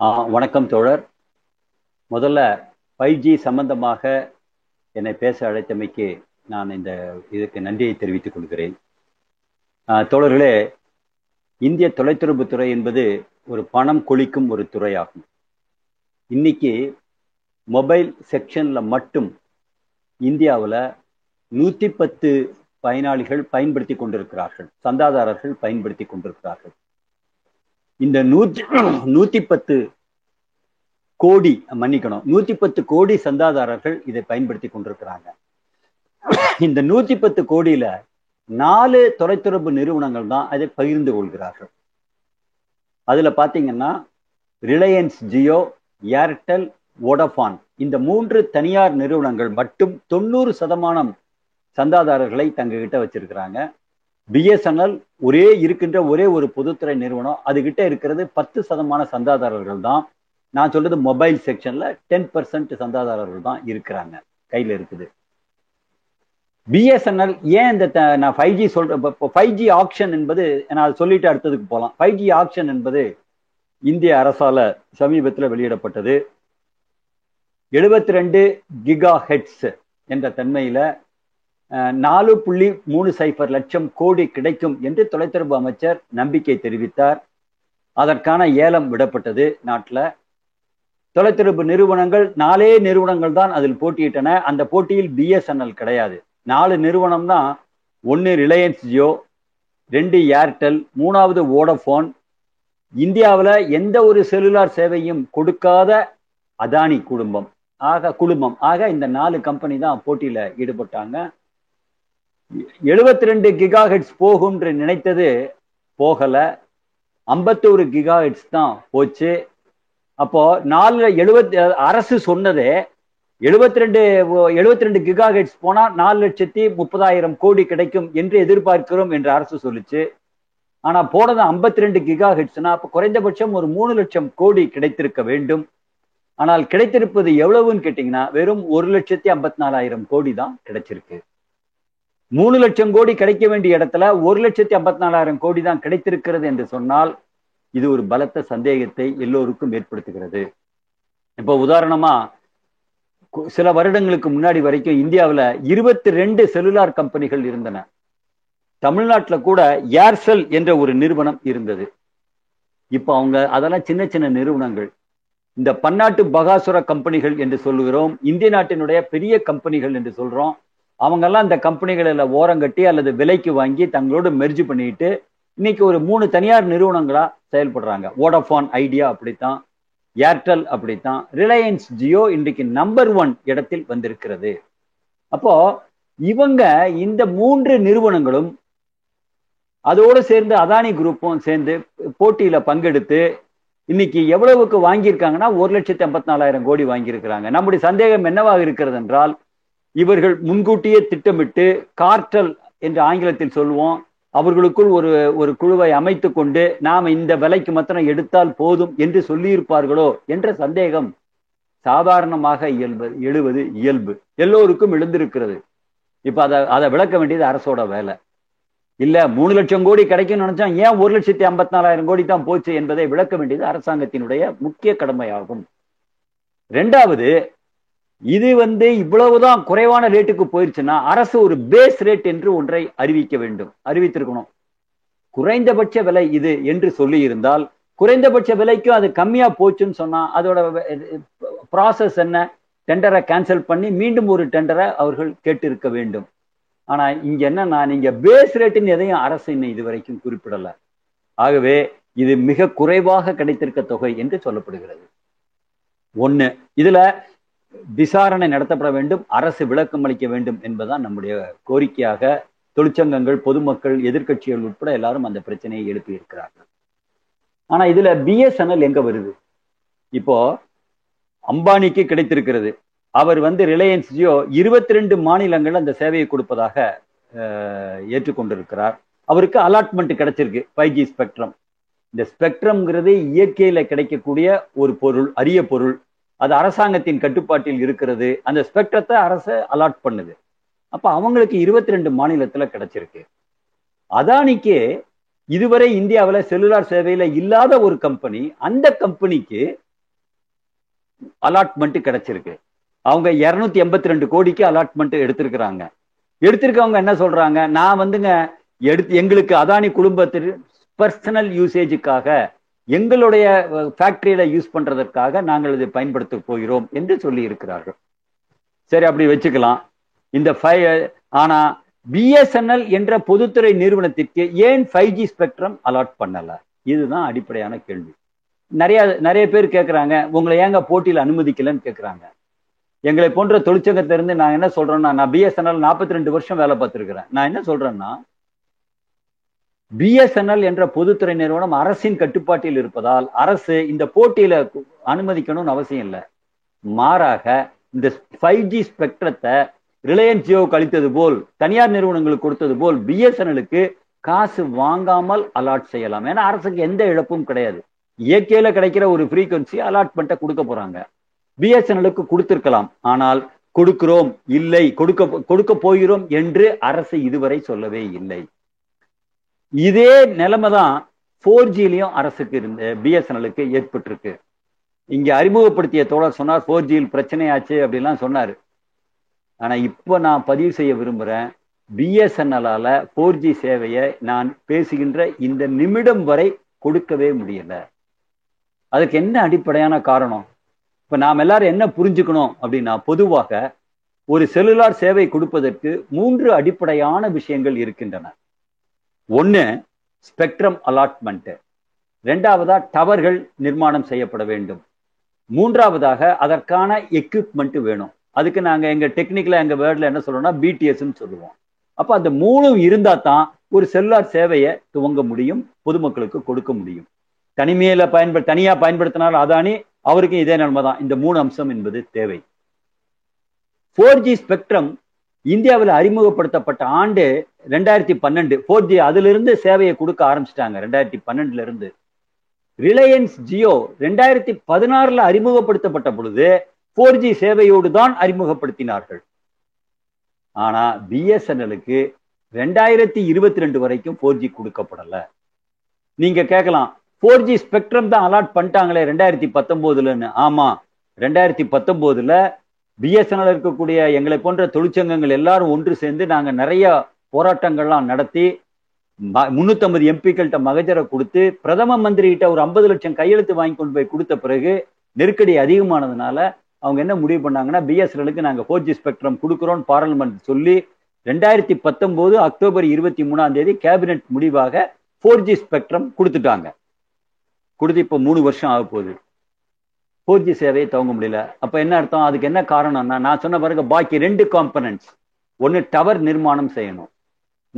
ஆ வணக்கம் தோழர். முதல்ல ஃபைவ் ஜி சம்பந்தமாக என்னை பேச அழைத்தமைக்கு நான் இந்த இதுக்கு நன்றியை தெரிவித்துக் கொள்கிறேன். தோழர்களே இந்திய தொலைத்தொடர்புத் துறை என்பது ஒரு பணம் கொளிக்கும் ஒரு துறையாகும். இன்னைக்கு மொபைல் செக்ஷனில் மட்டும் இந்தியாவில் நூற்றி பத்து பயனாளிகள் பயன்படுத்தி கொண்டிருக்கிறார்கள் சந்தாதாரர்கள் பயன்படுத்தி கொண்டிருக்கிறார்கள். இந்த நூத்தி நூத்தி பத்து கோடி மன்னிக்கணும். நூத்தி பத்து கோடி சந்தாதாரர்கள் இதை பயன்படுத்தி கொண்டிருக்கிறாங்க. இந்த நூத்தி பத்து கோடியில நாலு தொலைத்தொடர்பு நிறுவனங்கள் தான் அதை பகிர்ந்து கொள்கிறார்கள். அதுல பாத்தீங்கன்னா ரிலையன்ஸ் ஜியோ ஏர்டெல் ஒடஃபான் இந்த மூன்று தனியார் நிறுவனங்கள் மட்டும் தொண்ணூறு சதமானம் சந்தாதாரர்களை தங்ககிட்ட வச்சிருக்கிறாங்க. பிஎஸ்என்எல் ஒரே இருக்கின்ற ஒரே ஒரு பொதுத்துறை நிறுவனம் அதுகிட்ட இருக்கிறது பத்து சதமான சந்தாதாரர்கள் தான். நான் சொல்றது மொபைல் செக்ஷன்ல டென் பர்சன்ட் சந்தாதாரர்கள் தான் இருக்கிறாங்க கையில இருக்குது. பிஎஸ்என்எல் ஏன் இந்த த- நான் ஃபைவ் ஜி சொல்றேன் இப்போ ஃபைவ் ஜி ஆப்ஷன் என்பது நான் அதை சொல்லிட்டு அடுத்ததுக்கு போகலாம் ஃபைவ் ஜி ஆப்ஷன் என்பது இந்திய அரசால சமீபத்தில் வெளியிடப்பட்டது. எழுபத்தி ரெண்டு கிகா ஹெட்ஸ் என்ற தன்மையில நாலு புள்ளி மூணு சைபர் லட்சம் கோடி கிடைக்கும் என்று தொலைத்தொடர்பு அமைச்சர் நம்பிக்கை தெரிவித்தார். அதற்கான ஏலம் விடப்பட்டது நாட்டில். தொலைத்தொடர்பு நிறுவனங்கள் நாலே நிறுவனங்கள் தான் அதில் போட்டியிட்டன. அந்த போட்டியில் பிஎஸ்என்எல் கிடையாது. நாலு நிறுவனம் தான் ஒன்று ரிலையன்ஸ் ஜியோ ரெண்டு ஏர்டெல் மூணாவது வோடஃபோன். இந்தியாவில் எந்த ஒரு செல்லுலார் சேவையும் கொடுக்காத அதானி குடும்பம். ஆக குழுமம் ஆக இந்த நாலு கம்பெனி தான் போட்டியில் ஈடுபட்டாங்க. எழுபத்தி ரெண்டு கிகாஹெட்ஸ் போகும் என்று நினைத்தது போகல. ஐம்பத்தோரு கிகாஹெட்ஸ் தான் போச்சு. அப்போ நாலு எழுபத்தி அரசு சொன்னதே எழுபத்தி ரெண்டு எழுபத்தி ரெண்டு கிகாஹெட்ஸ் போனால் நாலு லட்சத்தி முப்பதாயிரம் கோடி கிடைக்கும் என்று எதிர்பார்க்கிறோம் என்று அரசு சொல்லுச்சு. ஆனால் போனது ஐம்பத்தி ரெண்டு கிகா ஹெட்ஸ்னா அப்போ குறைந்தபட்சம் ஒரு மூணு லட்சம் கோடி கிடைத்திருக்க வேண்டும். ஆனால் கிடைத்திருப்பது எவ்வளவுன்னு கேட்டிங்கன்னா வெறும் ஒரு லட்சத்தி ஐம்பத்தி நாலாயிரம் கோடி தான் கிடைச்சிருக்கு. மூணு லட்சம் கோடி கிடைக்க வேண்டிய இடத்துல ஒரு லட்சத்தி ஐம்பத்தி நாலாயிரம் கோடி தான் கிடைத்திருக்கிறது என்று சொன்னால் இது ஒரு பலத்த சந்தேகத்தை எல்லோருக்கும் ஏற்படுத்துகிறது. இப்போ உதாரணமா கு- சில வருடங்களுக்கு முன்னாடி வரைக்கும் இந்தியாவில் இருபத்தி ரெண்டு செல்லுலார் கம்பெனிகள் இருந்தன. தமிழ்நாட்டில் கூட ஏர்செல் என்ற ஒரு நிறுவனம் இருந்தது. இப்போ அவங்க அதெல்லாம் சின்ன சின்ன நிறுவனங்கள். இந்த பன்னாட்டு பகாசுர கம்பெனிகள் என்று சொல்லுகிறோம் இந்திய நாட்டினுடைய பெரிய கம்பெனிகள் என்று சொல்றோம். அவங்கெல்லாம் இந்த கம்பெனிகளில் ஓரங்கட்டி அல்லது விலைக்கு வாங்கி தங்களோடு மெர்ஜ் பண்ணிட்டு இன்னைக்கு ஒரு மூணு தனியார் நிறுவனங்களா செயல்படுறாங்க. வோடஃபான் ஐடியா அப்படித்தான். ஏர்டெல் அப்படித்தான். ரிலையன்ஸ் ஜியோ இன்றைக்கு நம்பர் ஒன் இடத்தில் வந்திருக்கிறது. அப்போ இவங்க இந்த மூன்று நிறுவனங்களும் அதோடு சேர்ந்து அதானி குரூப்பும் சேர்ந்து போட்டியில பங்கெடுத்து இன்னைக்கு எவ்வளவுக்கு வாங்கியிருக்காங்கன்னா ஒரு லட்சத்தி ஐம்பத்தி நாலாயிரம் கோடி வாங்கியிருக்கிறாங்க. நம்முடைய சந்தேகம் என்னவாக இருக்கிறது என்றால் இவர்கள் முன்கூட்டியே திட்டமிட்டு கார்டல் என்று ஆங்கிலத்தில் சொல்லுவோம். அவர்களுக்குள் ஒரு ஒரு குழுவை அமைத்து கொண்டு நாம் இந்த விலைக்கு மாத்திரம் எடுத்தால் போதும் என்று சொல்லியிருப்பார்களோ என்ற சந்தேகம் சாதாரணமாக இயல்பு எழுவது இயல்பு. எல்லோருக்கும் எழுந்திருக்கிறது. இப்ப அதை அதை விளக்க வேண்டியது அரசோட வேலை. இல்ல மூணு லட்சம் கோடி கிடைக்கும்னு நினைச்சா ஏன் ஒரு லட்சத்தி ஐம்பத்தி நாலாயிரம் கோடி தான் போச்சு என்பதை விளக்க வேண்டியது அரசாங்கத்தினுடைய முக்கிய கடமையாகும். ரெண்டாவது இது வந்து இவ்வளவுதான் குறைவான ரேட்டுக்கு போயிருச்சுன்னா அரசு ஒரு பேஸ் ரேட் என்று ஒன்றை அறிவிக்க வேண்டும். அறிவித்திருக்கணும். குறைந்தபட்ச விலை இது என்று சொல்லி இருந்தால் குறைந்தபட்ச விலைக்கும் அது கம்மியா போச்சுன்னு சொன்னா அதோட ப்ராசஸ் என்ன? டெண்டரை கேன்சல் பண்ணி மீண்டும் ஒரு டெண்டரை அவர்கள் கேட்டிருக்க வேண்டும். ஆனா இங்க என்னன்னா நீங்க பேஸ் ரேட்டுன்னு எதையும் அரசு இன்னும் இதுவரைக்கும் குறிப்பிடல. ஆகவே இது மிக குறைவாக கிடைத்திருக்க தொகை என்று சொல்லப்படுகிறது. ஒண்ணு இதுல விசாரணை நடத்தப்பட வேண்டும் அரசு விளக்கம் அளிக்க வேண்டும் என்பதுதான் நம்முடைய கோரிக்கையாக தொழிற்சங்கங்கள் பொதுமக்கள் எதிர்கட்சிகள் உட்பட எல்லாரும் அந்த பிரச்சனையை எழுப்பி இருக்கிறார்கள். ஆனா இதுல பிஎஸ்என்எல் எங்க வருது? இப்போ அம்பானிக்கு கிடைத்திருக்கிறது. அவர் வந்து ரிலையன்ஸ் ஜியோ இருபத்தி ரெண்டு மாநிலங்கள் அந்த சேவையை கொடுப்பதாக ஏற்றுக்கொண்டிருக்கிறார். அவருக்கு அலாட்மெண்ட் கிடைச்சிருக்கு ஃபைவ் ஜி ஸ்பெக்ட்ரம் இந்த ஸ்பெக்ட்ரம்ங்கிறது இயற்கையில கிடைக்கக்கூடிய ஒரு பொருள் அரிய பொருள். அது அரசாங்கத்தின் கட்டுப்பாட்டில் இருக்கிறது. அந்த ஸ்பெக்ட்ரத்தை அரசு அலாட் பண்ணுது. அப்ப அவங்களுக்கு இருபத்தி ரெண்டு மாநிலத்துல கிடைச்சிருக்கு. அதானிக்கு இதுவரை இந்தியாவில் செல்லுலார் சேவையில இல்லாத ஒரு கம்பெனி அந்த கம்பெனிக்கு அலாட்மெண்ட் கிடைச்சிருக்கு. அவங்க இருநூத்தி எண்பத்தி ரெண்டு கோடிக்கு அலாட்மெண்ட் எடுத்திருக்கிறாங்க. எடுத்திருக்கவங்க என்ன சொல்றாங்க? நான் வந்துங்க எடுத்து எங்களுக்கு அதானி குடும்பத்திற்கு பர்சனல் யூசேஜுக்காக எங்களுடைய ஃபேக்டரியில யூஸ் பண்றதற்காக நாங்கள் இதை பயன்படுத்த போகிறோம் என்று சொல்லி இருக்கிறார்கள். சரி அப்படி வச்சுக்கலாம். இந்த ஃபை ஆனா பிஎஸ்என்எல் என்ற பொதுத்துறை நிறுவனத்திற்கு ஏன் ஃபைவ் ஜி ஸ்பெக்ட்ரம் அலாட் பண்ணல? இதுதான் அடிப்படையான கேள்வி. நிறைய நிறைய பேர் கேட்குறாங்க உங்களை ஏங்க போட்டியில் அனுமதிக்கலன்னு கேட்குறாங்க எங்களை போன்ற தொழிற்சங்கத்திலிருந்து நான் என்ன சொல்றேன்னா நான் பிஎஸ்என்எல் நாற்பத்தி ரெண்டு வருஷம் வேலை பார்த்துருக்கிறேன். நான் என்ன சொல்றேன்னா பிஎஸ்என்எல் என்ற பொதுத்துறை நிறுவனம் அரசின் கட்டுப்பாட்டில் இருப்பதால் அரசு இந்த போட்டியில அனுமதிக்கணும்னு அவசியம் இல்லை. மாறாக இந்த ஃபைவ் ஜி ஸ்பெக்ட்ரத்தை ரிலையன்ஸ் ஜியோவுக்கு அளித்தது போல் தனியார் நிறுவனங்களுக்கு கொடுத்தது போல் பிஎஸ்என்எலுக்கு காசு வாங்காமல் அலாட் செய்யலாம். ஏன்னா அரசுக்கு எந்த இழப்பும் கிடையாது. இயற்கையில கிடைக்கிற ஒரு ஃப்ரீக்வன்சி அலாட்மெண்ட்டை கொடுக்க போறாங்க. பிஎஸ்என்எலுக்கு கொடுத்திருக்கலாம். ஆனால் கொடுக்கிறோம் இல்லை கொடுக்க கொடுக்க போகிறோம் என்று அரசு இதுவரை சொல்லவே இல்லை. இதே நிலைமை தான் ஃபோர் ஜிலையும் அரசுக்கு இருந்த பிஎஸ்என்எலுக்கு ஏற்பட்டிருக்கு. இங்க அறிமுகப்படுத்திய தோழர் சொன்னார் ஃபோர் ஜியில் பிரச்சனையாச்சு அப்படிலாம் சொன்னார். ஆனா இப்போ நான் பதிவு செய்ய விரும்புறேன் பிஎஸ்என்எல்லால ஃபோர் ஜி சேவையை நான் பேசுகின்ற இந்த நிமிடம் வரை கொடுக்கவே முடியல. அதுக்கு என்ன அடிப்படையான காரணம்? இப்போ நாம் எல்லாரும் என்ன புரிஞ்சுக்கணும் அப்படின்னா பொதுவாக ஒரு செல்லுலார் சேவை கொடுப்பதற்கு மூன்று அடிப்படையான விஷயங்கள் இருக்கின்றன. ஒன்னு ஸ்பெக்ட்ரம் அலாட்மெண்ட் ரெண்டாவதா டவர்கள் நிர்மாணம் செய்யப்பட வேண்டும். மூன்றாவதாக அதற்கான எக்யூப்மெண்ட் வேணும். அதுக்கு நாங்க எங்க டெக்னிக்கலாக எங்க வேர்டில் என்ன சொல்றோம்னா பிடிஎஸ்ன்னு சொல்லுவோம். அப்போ அந்த மூணும் இருந்தா தான் ஒரு செல்லார் சேவையை துவங்க முடியும் பொதுமக்களுக்கு கொடுக்க முடியும். தனிமையில பயன்படு தனியா பயன்படுத்தினாலும் அதானி அவருக்கும் இதே நிலைமை தான். இந்த மூணு அம்சம் என்பது தேவை. ஃபோர் ஜி ஸ்பெக்ட்ரம் இந்தியாவில் அறிமுகப்படுத்தப்பட்ட ஆண்டு ரெண்டாயிரத்தி பன்னெண்டு ஃபோர் ஜி அதிலிருந்து சேவையை கொடுக்க ஆரம்பிச்சிட்டாங்க. ரெண்டாயிரத்தி பன்னெண்டுல இருந்து. ரிலையன்ஸ் ஜியோ ரெண்டாயிரத்தி பதினாறுல அறிமுகப்படுத்தப்பட்ட பொழுது ஃபோர் ஜி சேவையோடு தான் அறிமுகப்படுத்தினார்கள். ஆனா பிஎஸ்என்எலுக்கு ரெண்டாயிரத்தி இருபத்தி ரெண்டு வரைக்கும் ஃபோர் ஜி கொடுக்கப்படல. நீங்க கேட்கலாம் ஃபோர் ஜி ஸ்பெக்ட்ரம் தான் அலாட் பண்ணிட்டாங்களே ரெண்டாயிரத்தி பத்தொன்பதுலன்னு ஆமா ரெண்டாயிரத்தி பத்தொன்பதுல பிஎஸ்என்எல் இருக்கக்கூடிய எங்களை போன்ற தொழிற்சங்கங்கள் எல்லாரும் ஒன்று சேர்ந்து நாங்க நிறைய போராட்டங்கள்லாம் நடத்தி முன்னூத்தம்பது எம்பிக்கள்கிட்ட மகஜரை கொடுத்து பிரதம மந்திரி கிட்ட ஒரு ஐம்பது லட்சம் கையெழுத்து வாங்கி கொண்டு போய் கொடுத்த பிறகு நெருக்கடி அதிகமானதுனால அவங்க என்ன முடிவு பண்ணாங்கன்னா பிஎஸ்என்எலுக்கு நாங்கள் ஃபோர் ஜி ஸ்பெக்ட்ரம் கொடுக்குறோம் பார்லிமெண்ட் சொல்லி ரெண்டாயிரத்தி பத்தொன்பது அக்டோபர் இருபத்தி மூணாம் தேதி கேபினெட் முடிவாக ஃபோர் ஜி ஸ்பெக்ட்ரம் கொடுத்துட்டாங்க. கொடுத்து இப்போ மூணு வருஷம் ஆக போகுது. ஃபோர் ஜி சேவையை துவங்க முடியல. அப்போ என்ன அர்த்தம்? அதுக்கு என்ன காரணம்னா நான் சொன்ன பிறகு பாக்கி ரெண்டு காம்பனன்ட்ஸ் ஒன்று டவர் நிர்மாணம் செய்யணும்.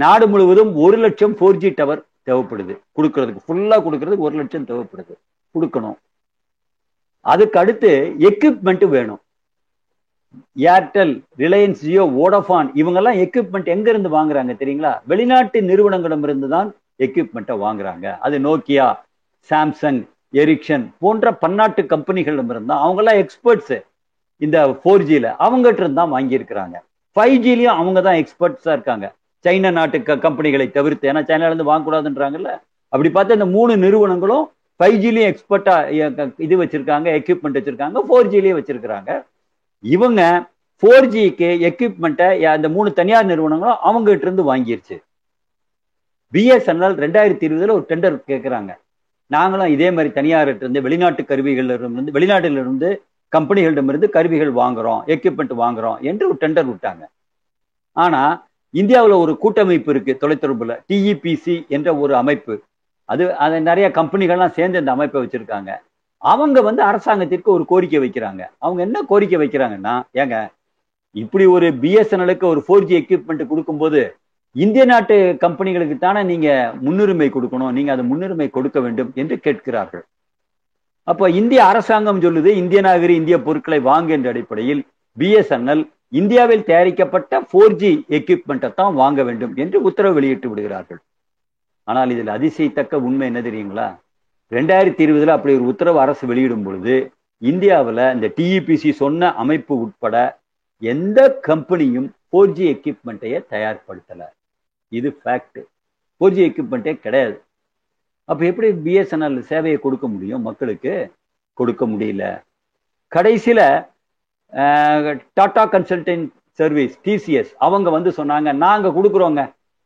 நாடு முழுவதும் ஒரு லட்சம் ஃபோர் ஜி டவர் தேவைப்படுது. கொடுக்கறதுக்கு ஃபுல்லா கொடுக்கறதுக்கு ஒரு லட்சம் தேவைப்படுது. கொடுக்கணும். அதுக்கு அடுத்து எக்யூப்மெண்ட் வேணும். ஏர்டெல் ரிலையன்ஸ் ஜியோ ஓடஃபான் இவங்கெல்லாம் எக்யூப்மெண்ட் எங்க இருந்து வாங்குறாங்க தெரியுங்களா? வெளிநாட்டு நிறுவனங்களிடமிருந்து தான் எக்யூப்மெண்ட்டை வாங்குறாங்க. அது நோக்கியா சாம்சங் எரிக்சன் போன்ற பன்னாட்டு கம்பெனிகளிடம் இருந்தால் அவங்கெல்லாம் எக்ஸ்பர்ட்ஸ் இந்த ஃபோர் ஜியில் அவங்ககிட்ட இருந்து தான் வாங்கியிருக்கிறாங்க. ஃபைவ் ஜிலையும் அவங்க தான் எக்ஸ்பர்ட்ஸாக இருக்காங்க. சைனா நாட்டு க கம்பெனிகளை தவிர்த்து ஏன்னா சைனாலேருந்து வாங்கக்கூடாதுன்றாங்கல்ல? அப்படி பார்த்தா இந்த மூணு நிறுவனங்களும் ஃபைவ் ஜிலையும் எக்ஸ்பர்ட்டா இது வச்சிருக்காங்க எக்யூப்மெண்ட் வச்சிருக்காங்க ஃபோர் ஜிலையும் வச்சிருக்கிறாங்க. இவங்க ஃபோர் ஜிக்கு எக்யூப்மெண்ட்டை அந்த மூணு தனியார் நிறுவனங்களும் அவங்ககிட்ட இருந்து வாங்கிருச்சு. பிஎஸ்என்எல் ரெண்டாயிரத்தி இருபதுல ஒரு டெண்டர் கேட்குறாங்க நாங்களும் இதே மாதிரி தனியார்கிட்ட இருந்து வெளிநாட்டு கருவிகள் இருந்து வெளிநாட்டிலிருந்து கம்பெனிகளிடமிருந்து கருவிகள் வாங்குறோம் எக்யூப்மெண்ட் வாங்குறோம் என்று ஒரு டெண்டர் விட்டாங்க. ஆனால் இந்தியாவில் ஒரு கூட்டமைப்பு இருக்கு தொலைத்தொடர்புல டிஇபிசி என்ற ஒரு அமைப்பு. அது அதை நிறைய கம்பெனிகள்லாம் சேர்ந்து அந்த அமைப்பை வச்சிருக்காங்க. அவங்க வந்து அரசாங்கத்திற்கு ஒரு கோரிக்கை வைக்கிறாங்க. அவங்க என்ன கோரிக்கை வைக்கிறாங்கன்னா ஏங்க இப்படி ஒரு பிஎஸ்என்எலுக்கு ஒரு ஃபோர் ஜி எக்யூப்மெண்ட் கொடுக்கும்போது இந்திய நாட்டு கம்பெனிகளுக்கு தானே நீங்க முன்னுரிமை கொடுக்கணும். நீங்க அது முன்னுரிமை கொடுக்க வேண்டும் என்று கேட்கிறார்கள். அப்ப இந்திய அரசாங்கம் சொல்லுது இந்திய நாகரி இந்திய பொருட்களை வாங்கு என்ற அடிப்படையில் பிஎஸ்என்எல் இந்தியாவில் தயாரிக்கப்பட்ட ஃபோர் ஜி எக்யூப்மெண்ட்டை தான் வாங்க வேண்டும் என்று உத்தரவு வெளியிட்டு விடுகிறார்கள். ஆனால் இதில் அதிசயத்தக்க உண்மை என்ன தெரியுங்களா? ரெண்டாயிரத்தி இருபதுல அப்படி ஒரு உத்தரவு அரசு வெளியிடும் பொழுது இந்தியாவில் இந்த டிஇபிசி சொன்ன அமைப்பு உட்பட எந்த கம்பெனியும் ஃபோர் ஜி எக்யூப்மெண்ட்டையே தயார்படுத்தலை. இது ஃபேக்ட் ஃபோர் ஜி எக்யூப்மெண்ட்டே கிடையாது. அப்போ எப்படி பிஎஸ்என்எல் சேவையை கொடுக்க முடியும் மக்களுக்கு? கொடுக்க முடியல. கடைசியில டாடா கன்சல்டன்ட் சர்வீஸ் டிசிஎஸ் அவங்க வந்து சொன்னாங்க நாங்கள் கொடுக்குறோங்க.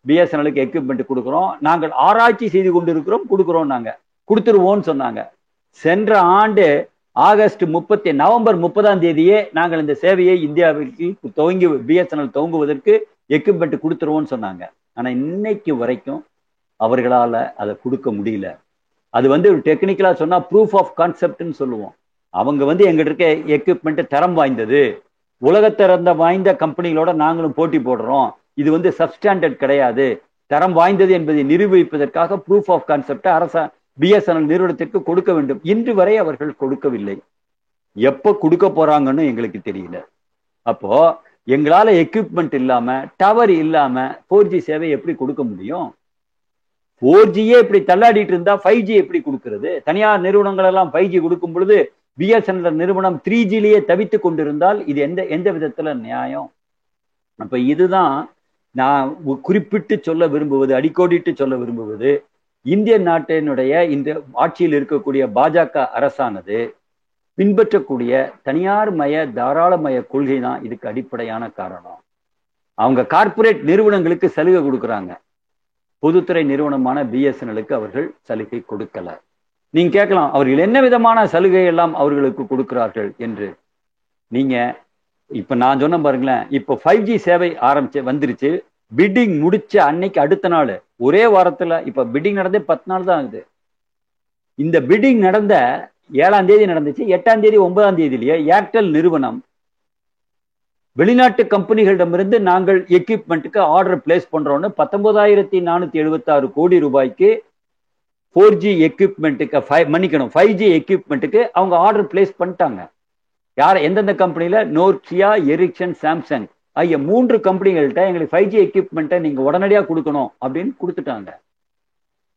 பிஎஸ்என்எலுக்கு எக்யூப்மெண்ட் கொடுக்குறோம். நாங்கள் ஆராய்ச்சி செய்து கொண்டு இருக்கிறோம் கொடுக்குறோம் நாங்கள் கொடுத்துருவோம்னு சொன்னாங்க. சென்ற ஆண்டு ஆகஸ்ட் முப்பத்தி நவம்பர் முப்பதாம் தேதியே நாங்கள் இந்த சேவையை இந்தியாவிற்கு துவங்கி பிஎஸ்என்எல் துவங்குவதற்கு எக்யூப்மெண்ட் கொடுத்துருவோம்னு சொன்னாங்க. ஆனால் இன்னைக்கு வரைக்கும் அவர்களால் அதை கொடுக்க முடியல. அது வந்து டெக்னிக்கலாக சொன்னால் ப்ரூஃப் ஆஃப் கான்செப்ட்னு சொல்லுவோம். அவங்க வந்து எங்கிட்ட இருக்க எக்யூப்மெண்ட் தரம் வாய்ந்தது. உலகத்திறந்த வாய்ந்த கம்பெனிகளோட நாங்களும் போட்டி போடுறோம். இது வந்து சப்ஸ்டாண்டர்ட் கிடையாது. தரம் வாய்ந்தது என்பதை நிரூபிப்பதற்காக ப்ரூஃப் ஆஃப் கான்செப்ட் அரச பிஎஸ்என்எல் நிறுவனத்திற்கு கொடுக்க வேண்டும். இன்று வரை அவர்கள் கொடுக்கவில்லை. எப்ப கொடுக்க போறாங்கன்னு எங்களுக்கு தெரியல. அப்போ எங்களால எக்யூப்மெண்ட் இல்லாம டவர் இல்லாம ஃபோர் ஜி சேவை எப்படி கொடுக்க முடியும்? ஃபோர் ஜியே இப்படி தள்ளாடிட்டு இருந்தா ஃபைவ் ஜி எப்படி கொடுக்கறது? தனியார் நிறுவனங்கள் எல்லாம் ஃபைவ் ஜி கொடுக்கும் பொழுது பிஎஸ்என்எல் நிறுவனம் த்ரீ ஜிலேயே தவித்து கொண்டிருந்தால் இது எந்த எந்த விதத்துல நியாயம்? அப்ப இதுதான் நான் குறிப்பிட்டு சொல்ல விரும்புவது அடிக்கோடிட்டு சொல்ல விரும்புவது. இந்திய நாட்டினுடைய இந்த ஆட்சியில் இருக்கக்கூடிய பாஜக அரசானது பின்பற்றக்கூடிய தனியார் மய தாராளமய கொள்கை தான் இதுக்கு அடிப்படையான காரணம். அவங்க கார்ப்பரேட் நிறுவனங்களுக்கு சலுகை கொடுக்குறாங்க. பொதுத்துறை நிறுவனமான பிஎஸ்என்எலுக்கு அவர்கள் சலுகை கொடுக்கல. நீங்க கேட்கலாம் அவர்கள் என்ன விதமான சலுகை எல்லாம் அவர்களுக்கு கொடுக்கிறார்கள் என்று. நீங்க இப்ப நான் சொன்ன பாருங்களேன் இப்போ ஃபைவ் ஜி சேவை ஆரம்பிச்சு வந்துருச்சு பிட்டிங் முடிச்ச அன்னைக்கு அடுத்த நாள் ஒரே வாரத்துல இப்ப பிட்டிங் நடந்தே பத்து நாள் தான் ஆகுது. இந்த பிட்டிங் நடந்த ஏழாம் தேதி நடந்துச்சு எட்டாம் தேதி ஒன்பதாம் தேதியிலேயே ஏர்டெல் நிறுவனம் வெளிநாட்டு கம்பெனிகளிடமிருந்து நாங்கள் எக்யூப்மெண்ட்டுக்கு ஆர்டர் பிளேஸ் பண்றோம்னு பத்தொன்பதாயிரத்தி நானூத்தி எழுபத்தி ஆறு கோடி ரூபாய்க்கு ஃபோர் ஜி எக்யூப்மெண்ட்டுக்கு ஃபைவ் மன்னிக்கணும் ஃபைவ் ஜி எக்யூப்மெண்ட்டுக்கு அவங்க ஆர்டர் பிளேஸ் பண்ணிட்டாங்க. யார் எந்தெந்த கம்பெனியில் நோர்கியா எரிக்சன் சாம்சங் ஆகிய மூன்று கம்பெனிகள்கிட்ட எங்களுக்கு ஃபைவ் ஜி எக்யூப்மெண்ட்டை நீங்கள் உடனடியாக கொடுக்கணும் அப்படின்னு கொடுத்துட்டாங்க.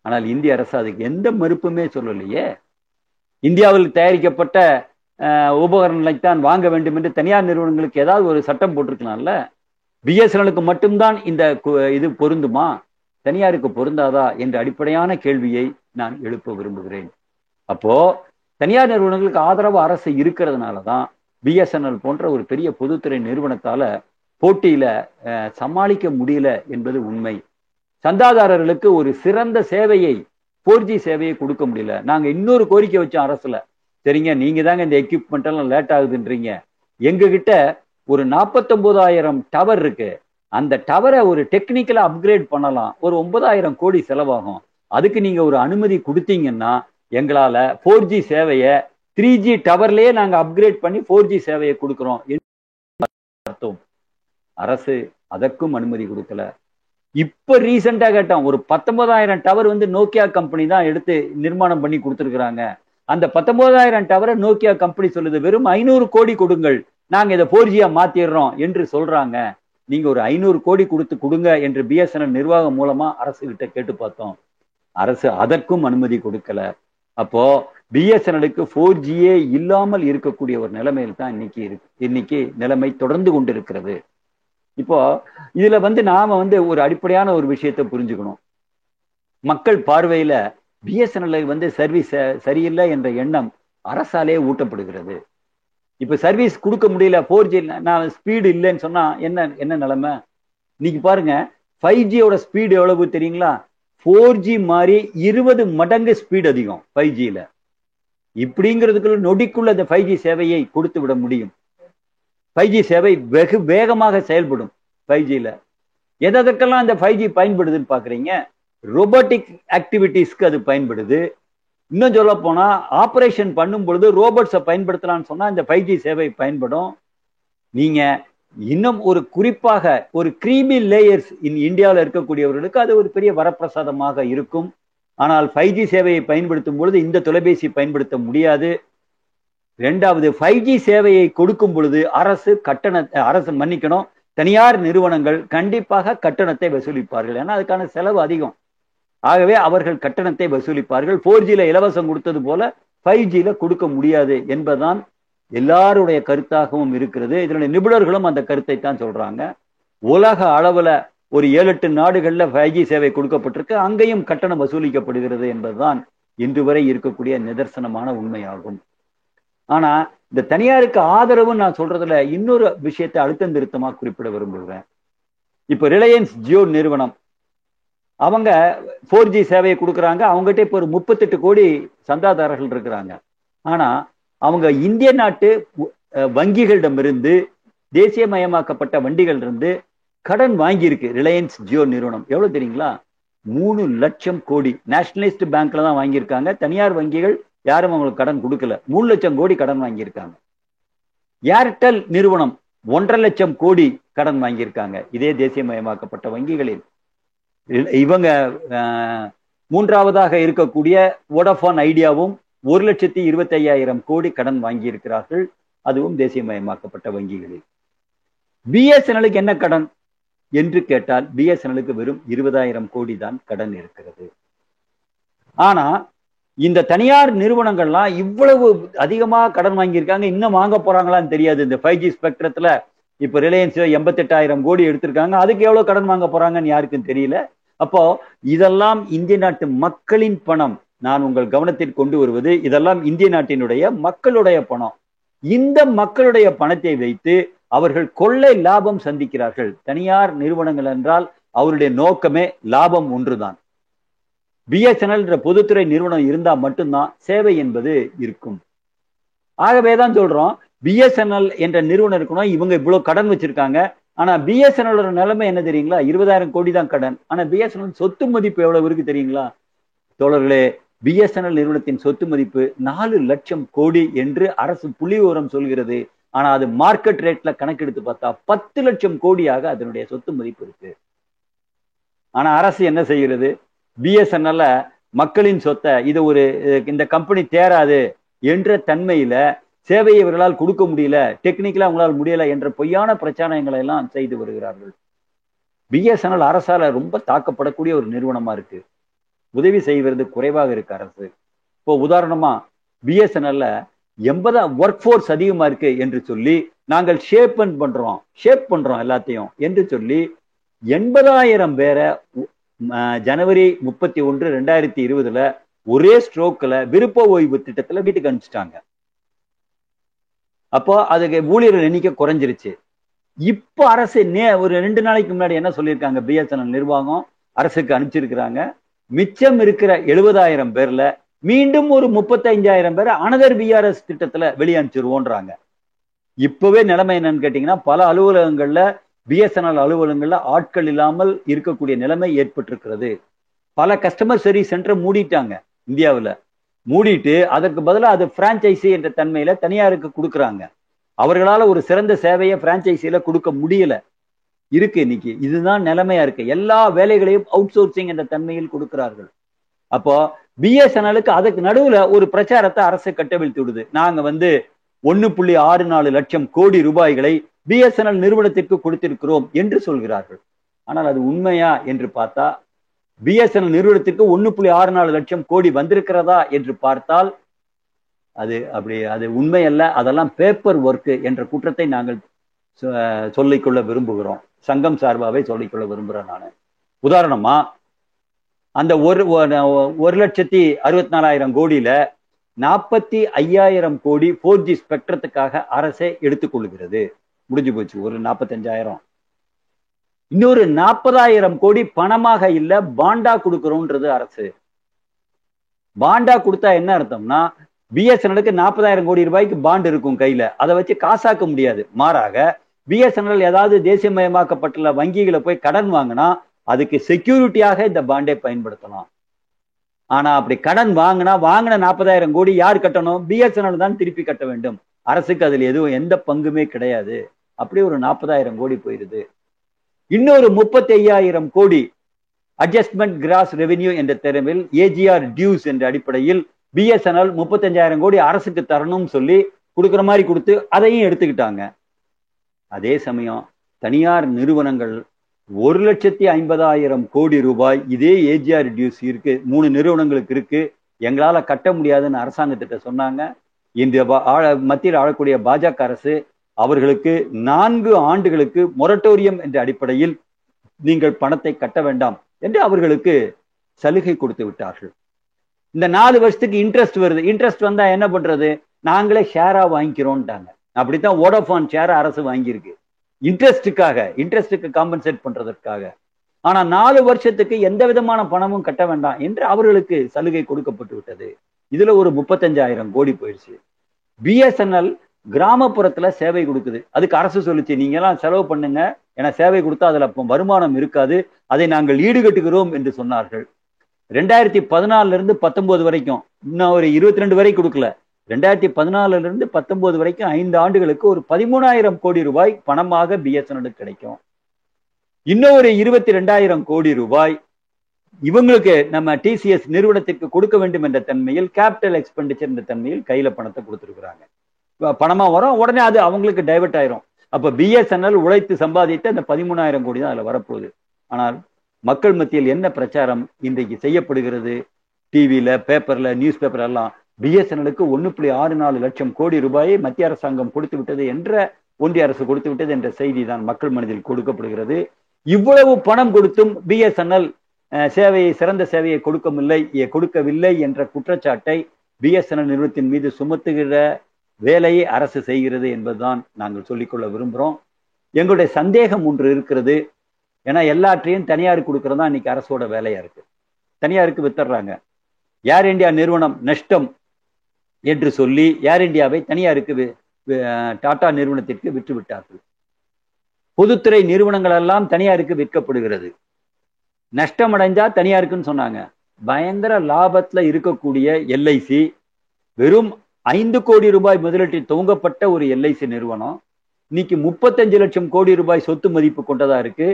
ஆனால் இந்திய அரசு அதுக்கு எந்த மறுப்புமே சொல்லலையே. இந்தியாவில் தயாரிக்கப்பட்ட உபகரணங்களை தான் வாங்க வேண்டும் என்று தனியார் நிறுவனங்களுக்கு ஏதாவது ஒரு சட்டம் போட்டிருக்கலாம்ல? பிஎஸ்என்எலுக்கு மட்டும்தான் இந்த இது பொருந்துமா? தனியாருக்கு பொருந்தாதா? என்ற அடிப்படையான கேள்வியை நான் எழுப்ப விரும்புகிறேன். அப்போ தனியார் நிறுவனங்களுக்கு ஆதரவு அரசு இருக்கிறதுனால தான் பிஎஸ்என்எல் போன்ற ஒரு பெரிய பொதுத்துறை நிறுவனத்தால போட்டியில சமாளிக்க முடியல என்பது உண்மை. சந்தாதாரர்களுக்கு ஒரு சிறந்த சேவையை ஃபோர் ஜி சேவையை கொடுக்க முடியல. நாங்க இன்னொரு கோரிக்கை வச்சோம் அரசுல. சரிங்க நீங்க தாங்க இந்த எக்யூப்மெண்ட் எல்லாம் லேட் ஆகுதுன்றீங்க. எங்க கிட்ட ஒரு நாற்பத்தொன்பதாயிரம் டவர் இருக்கு. அந்த டவரை ஒரு டெக்னிக்கலா அப்கிரேட் பண்ணலாம். ஒரு ஒன்பதாயிரம் கோடி செலவாகும். அதுக்கு நீங்க ஒரு அனுமதி கொடுத்தீங்கன்னா எங்களால ஃபோர் ஜி சேவையை த்ரீ ஜி டவர்லயே நாங்க அப்கிரேட் பண்ணி ஃபோர் ஜி சேவையை கொடுக்குறோம் அர்த்தம். அரசு அதற்கும் அனுமதி கொடுக்கல. இப்ப ரீசெண்டா கேட்டோம் ஒரு பத்தொன்பதாயிரம் டவர் வந்து நோக்கியா கம்பெனி தான் எடுத்து நிர்மாணம் பண்ணி கொடுத்துருக்குறாங்க. அந்த பத்தொன்பதாயிரம் டவரை நோக்கியா கம்பெனி சொல்லுது வெறும் ஐநூறு கோடி கொடுங்கள் நாங்க இதை ஃபோர் ஜியா மாத்திடுறோம் என்று சொல்றாங்க. நீங்க ஒரு ஐநூறு கோடி கொடுத்து கொடுங்க என்று பிஎஸ்என்எல் நிர்வாகம் மூலமா அரசு கிட்ட கேட்டு பார்த்தோம். அரசு அதற்கும் அனுமதி கொடுக்கல. அப்போ பிஎஸ்என்எலுக்கு ஃபோர் ஜியே இல்லாமல் இருக்கக்கூடிய ஒரு நிலைமையில் தான் இன்னைக்கு இருக்கு. இன்னைக்கு நிலைமை தொடர்ந்து கொண்டிருக்கிறது. இப்போ இதுல வந்து நாம வந்து ஒரு அடிப்படையான ஒரு விஷயத்தை புரிஞ்சுக்கணும். மக்கள் பார்வையில பிஎஸ்என்எல் வந்து சர்வீஸ் சரியில்லை என்ற எண்ணம் அரசாலே ஊட்டப்படுகிறது. இப்ப சர்வீஸ் கொடுக்க முடியல ஃபோர் ஜி நான் ஸ்பீடு இல்லைன்னு சொன்னா என்ன என்ன நிலைமை? இன்னைக்கு பாருங்க ஃபைவ் ஜியோட ஸ்பீடு எவ்வளவு தெரியுங்களா? ஃபோர் ஜி மாதிரி இருபது மடங்கு ஸ்பீடு அதிகம் ஃபைவ் ஜியில் இப்படிங்கிறதுக்குள்ள நொடிக்குள்ள அந்த ஃபைவ் ஜி சேவையை கொடுத்து விட முடியும். ஃபைவ் ஜி சேவை வெகு வேகமாக செயல்படும் ஃபைவ் ஜியில் எதற்கெல்லாம் அந்த ஃபைவ் ஜி பயன்படுதுன்னு பார்க்குறீங்க ரோபோட்டிக் ஆக்டிவிட்டீஸ்க்கு அது பயன்படுது. இன்னும் சொல்ல போனால் ஆப்ரேஷன் பண்ணும் பொழுது ரோபோட்ஸை பயன்படுத்தலாம்னு சொன்னால் இந்த ஃபைவ் ஜி சேவை பயன்படும். நீங்கள் இன்னும் ஒரு குறிப்பாக ஒரு கிரீமி லேயர்ஸ் இன் இந்தியாவில் இருக்கக்கூடியவர்களுக்கு அது ஒரு பெரிய வரப்பிரசாதமாக இருக்கும். ஆனால் ஃபைவ் ஜி சேவையை பயன்படுத்தும் பொழுது இந்த தொலைபேசி பயன்படுத்த முடியாது. ரெண்டாவது ஃபைவ் ஜி சேவையை கொடுக்கும் பொழுது அரசு கட்டண அரசு மன்னிக்கணும். தனியார் நிறுவனங்கள் கண்டிப்பாக கட்டணத்தை வசூலிப்பார்கள். ஏன்னா அதுக்கான செலவு அதிகம். ஆகவே அவர்கள் கட்டணத்தை வசூலிப்பார்கள். ஃபோர் ஜியில் இலவசம் கொடுத்தது போல ஃபைவ் ஜியில் கொடுக்க முடியாது என்பதுதான் எல்லாருடைய கருத்தாகவும் இருக்கிறது. இதனுடைய நிபுணர்களும் அந்த கருத்தை தான் சொல்றாங்க. உலக அளவுல ஒரு ஏழு எட்டு நாடுகள்ல ஃபைவ் ஜி சேவை கொடுக்கப்பட்டிருக்கு. அங்கேயும் கட்டணம் வசூலிக்கப்படுகிறது என்பதுதான் இன்று வரை இருக்கக்கூடிய நிதர்சனமான உண்மையாகும். ஆனா இந்த தனியாருக்கு ஆதரவு நான் சொல்றதுல இன்னொரு விஷயத்தை அழுத்தம் திருத்தமா குறிப்பிட விரும்புகிறேன். இப்போ ரிலையன்ஸ் ஜியோ நிறுவனம். அவங்க ஃபோர் ஜி சேவையை கொடுக்குறாங்க. அவங்ககிட்ட இப்போ ஒரு முப்பத்தெட்டு கோடி சந்தாதாரர்கள் இருக்கிறாங்க. ஆனா அவங்க இந்திய நாட்டு வங்கிகளிடமிருந்து தேசியமயமாக்கப்பட்ட வண்டிகள் இருந்து கடன் வாங்கியிருக்கு ரிலையன்ஸ் ஜியோ நிறுவனம். எவ்வளவு தெரியுங்களா? மூணு லட்சம் கோடி. நேஷனலிஸ்ட் பேங்க்ல தான் வாங்கியிருக்காங்க. தனியார் வங்கிகள் யாரும் அவங்களுக்கு கடன் கொடுக்கல. மூணு லட்சம் கோடி கடன் வாங்கியிருக்காங்க. ஏர்டெல் நிறுவனம் ஒன்றரை லட்சம் கோடி கடன் வாங்கியிருக்காங்க. இதே தேசியமயமாக்கப்பட்ட வங்கிகளில். இவங்க மூன்றாவதாக இருக்கக்கூடிய வோடஃபோன் ஐடியாவும் ஒரு லட்சத்தி இருபத்தி ஐயாயிரம் கோடி கடன் வாங்கியிருக்கிறார்கள். அதுவும் தேசியமயமாக்கப்பட்ட வங்கிகளில். பிஎஸ்என்எலுக்கு என்ன கடன்? என்று கேட்டால் பிஎஸ்என்எலுக்கு வெறும் இருபதாயிரம் கோடி தான் கடன் இருக்கிறது. ஆனா இந்த தனியார் நிறுவனங்கள்லாம் இவ்வளவு அதிகமாக கடன் வாங்கியிருக்காங்க இன்னும் வாங்க போறாங்களான்னு தெரியாது. இந்த ஃபைவ் ஜி ஸ்பெக்ட்ரத்துல இப்ப ரிலையன்ஸ் எண்பத்தெட்டாயிரம் கோடி எடுத்திருக்காங்க அதுக்கு எவ்வளவு கடன் வாங்க போறாங்கன்னு யாருக்கும் தெரியல. அப்போ இதெல்லாம் இந்திய நாட்டு மக்களின் பணம். நான் உங்கள் கவனத்தில் கொண்டு வருவது இதெல்லாம் இந்திய நாட்டினுடைய மக்களுடைய பணம். இந்த மக்களுடைய பணத்தை வைத்து அவர்கள் கொள்ளை லாபம் சந்திக்கிறார்கள். தனியார் நிறுவனங்கள் என்றால் அவருடைய நோக்கமே லாபம் ஒன்றுதான். பிஎஸ்என்எல் பொதுத்துறை நிறுவனம் இருந்தா மட்டும்தான் சேவை என்பது இருக்கும். ஆகவே தான் சொல்றோம் பிஎஸ்என்எல் என்ற நிறுவனம் இருக்கணும். இவங்க இவ்வளவு கடன் வச்சிருக்காங்க. ஆனா பிஎஸ்என்எல் நிலைமை என்ன தெரியுங்களா? இருபதாயிரம் கோடி தான் கடன். ஆனா பிஎஸ்என்எல் சொத்து மதிப்பு எவ்வளவு இருக்கு தெரியுங்களா? தோழர்களே பிஎஸ்என்எல் நிறுவனத்தின் சொத்து மதிப்பு நாலு லட்சம் கோடி என்று அரசு புள்ளி விவரம் சொல்கிறது. ஆனா அது மார்க்கெட் ரேட்ல கணக்கெடுத்து பார்த்தா பத்து லட்சம் கோடியாக அதனுடைய சொத்து மதிப்பு இருக்கு. ஆனா அரசு என்ன செய்கிறது? பிஎஸ்என்எல்ல மக்களின் சொத்தை இது ஒரு இந்த கம்பெனி தேராது என்ற தன்மையில சேவையை இவர்களால் கொடுக்க முடியல டெக்னிக்கலா அவங்களால் முடியல என்ற பொய்யான பிரச்சாரங்களை எல்லாம் செய்து வருகிறார்கள். பிஎஸ்என்எல் அரசால ரொம்ப தாக்கப்படக்கூடிய ஒரு நிறுவனமா இருக்கு. உதவி செய்வது குறைவாக இருக்கு அரசு. இப்போ உதாரணமா பிஎஸ்என்எல்ல எண்பது ஒர்க் ஃபோர்ஸ் அதிகமா இருக்கு என்று சொல்லி நாங்கள் ஷேப் பண்றோம். ஷேப் பண்றோம் எல்லாத்தையும் என்று சொல்லி எண்பதாயிரம் பேரை ஜனவரி முப்பத்தி ஒன்று ரெண்டாயிரத்தி இருபதுல ஒரே ஸ்ட்ரோக்ல விருப்ப ஓய்வு திட்டத்துல வீட்டுக்கு அனுப்பிச்சிட்டாங்க. அப்போ அதுக்கு ஊழியர்கள் எண்ணிக்கை குறைஞ்சிருச்சு. இப்போ அரசு நே ஒரு ரெண்டு நாளைக்கு முன்னாடி என்ன சொல்லியிருக்காங்க? பிஎஸ்என்எல் நிர்வாகம் அரசுக்கு அனுப்பிச்சிருக்கிறாங்க. மிச்சம் இருக்கிற எழுபதாயிரம் பேர்ல மீண்டும் ஒரு முப்பத்தைஞ்சாயிரம் பேரை அனதர் பிஆர்எஸ் திட்டத்துல வெளியனுச்சிருவோன்றாங்க இப்பவே நிலைமை என்னன்னு கேட்டீங்கன்னா பல அலுவலகங்கள்ல பிஎஸ்என்எல் அலுவலகங்கள்ல ஆட்கள் இல்லாமல் இருக்கக்கூடிய நிலைமை ஏற்பட்டிருக்கிறது. பல கஸ்டமர் சர்வீஸ் சென்டர் மூடிட்டாங்க இந்தியாவில். மூடிட்டு அதற்கு பதிலாக அது பிரான்ச்சைசி என்ற தன்மையில தனியாருக்கு கொடுக்குறாங்க. அவர்களால ஒரு சிறந்த சேவையை பிரான்ச்சைசியில கொடுக்க முடியல. இருக்கு இன்னைக்கு. இதுதான் நிலைமையா இருக்கு. எல்லா வேலைகளையும் அவுட் சோர்சிங் என்ற தன்மையில் கொடுக்கிறார்கள். அப்போ பிஎஸ்என்எலுக்கு அதுக்கு நடுவுல ஒரு பிரச்சாரத்தை அரசு கட்டவிழ்த்து விடுது. நாங்க வந்து ஒன்னு புள்ளி ஆறு நாலு லட்சம் கோடி ரூபாய்களை பிஎஸ்என்எல் நிறுவனத்திற்கு கொடுத்திருக்கிறோம் என்று சொல்கிறார்கள். ஆனால் அது உண்மையா என்று பார்த்தா பிஎஸ்என்எல் நிறுவனத்திற்கு ஒன்னு புள்ளி ஆறு நாலு லட்சம் கோடி வந்திருக்கிறதா என்று பார்த்தால் அது அப்படி அது உண்மை அல்ல அதெல்லாம் பேப்பர் ஒர்க்கு என்ற குற்றத்தை நாங்கள் சொல்லிக்கொள்ள விரும்புகிறோம். சங்கம் சார்பாகவே சொல்லிக்கொள்ள விரும்புகிறேன் நான். உதாரணமா அந்த ஒரு ஒரு லட்சத்தி அறுபத்தி நாலாயிரம் கோடியில நாற்பத்தி ஐயாயிரம் கோடி ஃபோர் ஜி ஸ்பெக்ட்ரத்துக்காக அரசே எடுத்துக்கொள்கிறது முடிஞ்சு போச்சு ஒரு நாற்பத்தஞ்சாயிரம். இன்னொரு நாற்பதாயிரம் கோடி பணமாக இல்ல பாண்டா கொடுக்கிறோன்றது அரசு. பாண்டா கொடுத்தா என்ன அர்த்தம்னா பிஎஸ்என்எலுக்கு நாற்பதாயிரம் கோடி ரூபாய்க்கு பாண்ட் இருக்கும் கையில. அதை வச்சு காசாக்க முடியாது. மாறாக பிஎஸ்என்எல் ஏதாவது தேசியமயமாக்கப்பட்டுள்ள வங்கிகளை போய் கடன் வாங்கினா அதுக்கு செக்யூரிட்டியாக இந்த பாண்டை பயன்படுத்தலாம். ஆனா அப்படி கடன் வாங்கினா வாங்கின நாற்பதாயிரம் கோடி யார் கட்டணும்? பிஎஸ்என்எல் தான் திருப்பி கட்ட வேண்டும். அரசுக்கு அதில் எதுவும் எந்த பங்குமே கிடையாது. அப்படி ஒரு நாற்பதாயிரம் கோடி போயிருது. இன்னொரு முப்பத்தி ஐயாயிரம் கோடி அட்ஜஸ்ட்மெண்ட் கிராஸ் ரெவென்யூ என்ற தெருவில் ஏஜிஆர் டியூஸ் என்ற அடிப்படையில் பிஎஸ்என்எல் முப்பத்தஞ்சாயிரம் கோடி அரசுக்கு தரணும்னு சொல்லி கொடுக்குற மாதிரி கொடுத்து அதையும் எடுத்துக்கிட்டாங்க. அதே சமயம் தனியார் நிறுவனங்கள் ஒரு லட்சத்தி ஐம்பதாயிரம் கோடி ரூபாய் இதே ஏஜிஆர் டியூஸ் இருக்கு மூணு நிறுவனங்களுக்கு இருக்கு எங்களால கட்ட முடியாதுன்னு அரசாங்கத்திட்ட சொன்னாங்க. இந்த மத்தியில் ஆளக்கூடிய பாஜக அரசு அவர்களுக்கு நான்கு ஆண்டுகளுக்கு மொரட்டோரியம் என்ற அடிப்படையில் நீங்கள் பணத்தை கட்ட வேண்டாம் என்று அவர்களுக்கு சலுகை கொடுத்து விட்டார்கள். இந்த நாலு வருஷத்துக்கு இன்ட்ரெஸ்ட் வருது. இன்ட்ரெஸ்ட் வந்தா என்ன பண்றது? நாங்களே ஷேரா வாங்கிக்கிறோம்ட்டாங்க. அப்படித்தான் ஓடோஃபான் ஷேர் அரசு வாங்கியிருக்கு. இன்ட்ரெஸ்ட்டுக்காக இன்ட்ரெஸ்ட்டுக்கு காம்பன்சேட் பண்றதற்காக. ஆனா நாலு வருஷத்துக்கு எந்த விதமான பணமும் கட்ட வேண்டாம் என்று அவர்களுக்கு சலுகை கொடுக்கப்பட்டு விட்டது. இதுல ஒரு முப்பத்தஞ்சாயிரம் கோடி போயிடுச்சு. பிஎஸ்என்எல் கிராமப்புறத்துல சேவை கொடுக்குது. அதுக்கு அரசு சொல்லுச்சு நீங்க எல்லாம் செலவு பண்ணுங்க. ஏன்னா சேவை கொடுத்தா அதுல வருமானம் இருக்காது. அதை நாங்கள் ஈடுகட்டுகிறோம் என்று சொன்னார்கள். ரெண்டாயிரத்தி பதினாலுல இருந்து பத்தொன்பது வரைக்கும். இன்னும் ஒரு இருபத்தி ரெண்டு வரை கொடுக்கல. ரெண்டாயிரத்தி பதினாலுல இருந்து பத்தொன்பது வரைக்கும் ஐந்து ஆண்டுகளுக்கு ஒரு பதிமூணாயிரம் கோடி ரூபாய் பணமாக பிஎஸ்என்எல் கிடைக்கும். இன்னும் ஒரு இருபத்தி ரெண்டாயிரம் கோடி ரூபாய் இவங்களுக்கு நம்ம டிசிஎஸ் நிறுவனத்திற்கு கொடுக்க வேண்டும் என்ற தன்மையில் கேபிட்டல் எக்ஸ்பெண்டிச்சர் என்ற தன்மையில் கையில பணத்தை கொடுத்துருக்குறாங்க. பணமா வரும் உடனே அது அவங்களுக்கு டைவெர்ட் ஆயிரும். அப்ப பிஎஸ்என்எல் உழைத்து சம்பாதித்த அந்த பதிமூணாயிரம் கோடி தான் அதுல வரப்போகுது. ஆனால் மக்கள் மத்தியில் என்ன பிரச்சாரம் இன்றைக்கு செய்யப்படுகிறது? டிவியில பேப்பர்ல நியூஸ் பேப்பர் எல்லாம் பிஎஸ்என்எலுக்கு ஒன்னு புள்ளி ஆறு நாலு லட்சம் கோடி ரூபாயை மத்திய அரசாங்கம் கொடுத்து விட்டது என்ற ஒன்றிய அரசு கொடுத்து விட்டது என்ற செய்தி தான் மக்கள் மனதில் கொடுக்கப்படுகிறது. இவ்வளவு பணம் கொடுத்தும் பிஎஸ்என்எல் சேவையை சிறந்த சேவையை கொடுக்கவில்லை கொடுக்கவில்லை என்ற குற்றச்சாட்டை பிஎஸ்என்எல் நிறுவனத்தின் மீது சுமத்துகிற வேலையை அரசு செய்கிறது என்பதுதான் நாங்கள் சொல்லிக்கொள்ள விரும்புகிறோம் எங்களுடைய சந்தேகம் ஒன்று இருக்கிறது. ஏன்னா எல்லாற்றையும் தனியாருக்கு கொடுக்கறதா இன்னைக்கு அரசோட வேலையா இருக்கு. தனியாருக்கு வித்துடுறாங்க ஏர் இந்தியா நிறுவனம் நஷ்டம் என்று சொல்லி ஏர் இந்தியாவை தனியாருக்கு டாடா நிறுவனத்திற்கு விற்று விட்டார்கள் பொதுத்துறை நிறுவனங்கள் எல்லாம் தனியாருக்கு விற்கப்படுகிறது. நஷ்டம் அடைஞ்சா தனியாருக்குன்னு சொன்னாங்க. பயங்கர லாபத்துல இருக்கக்கூடிய எல்ஐசி வெறும் ஐந்து கோடி ரூபாய் முதலீட்டில் துவங்கப்பட்ட ஒரு எல்ஐசி நிறுவனம். இன்னைக்கு முப்பத்தஞ்சு லட்சம் கோடி ரூபாய் சொத்து மதிப்பு கொண்டதா இருக்கு.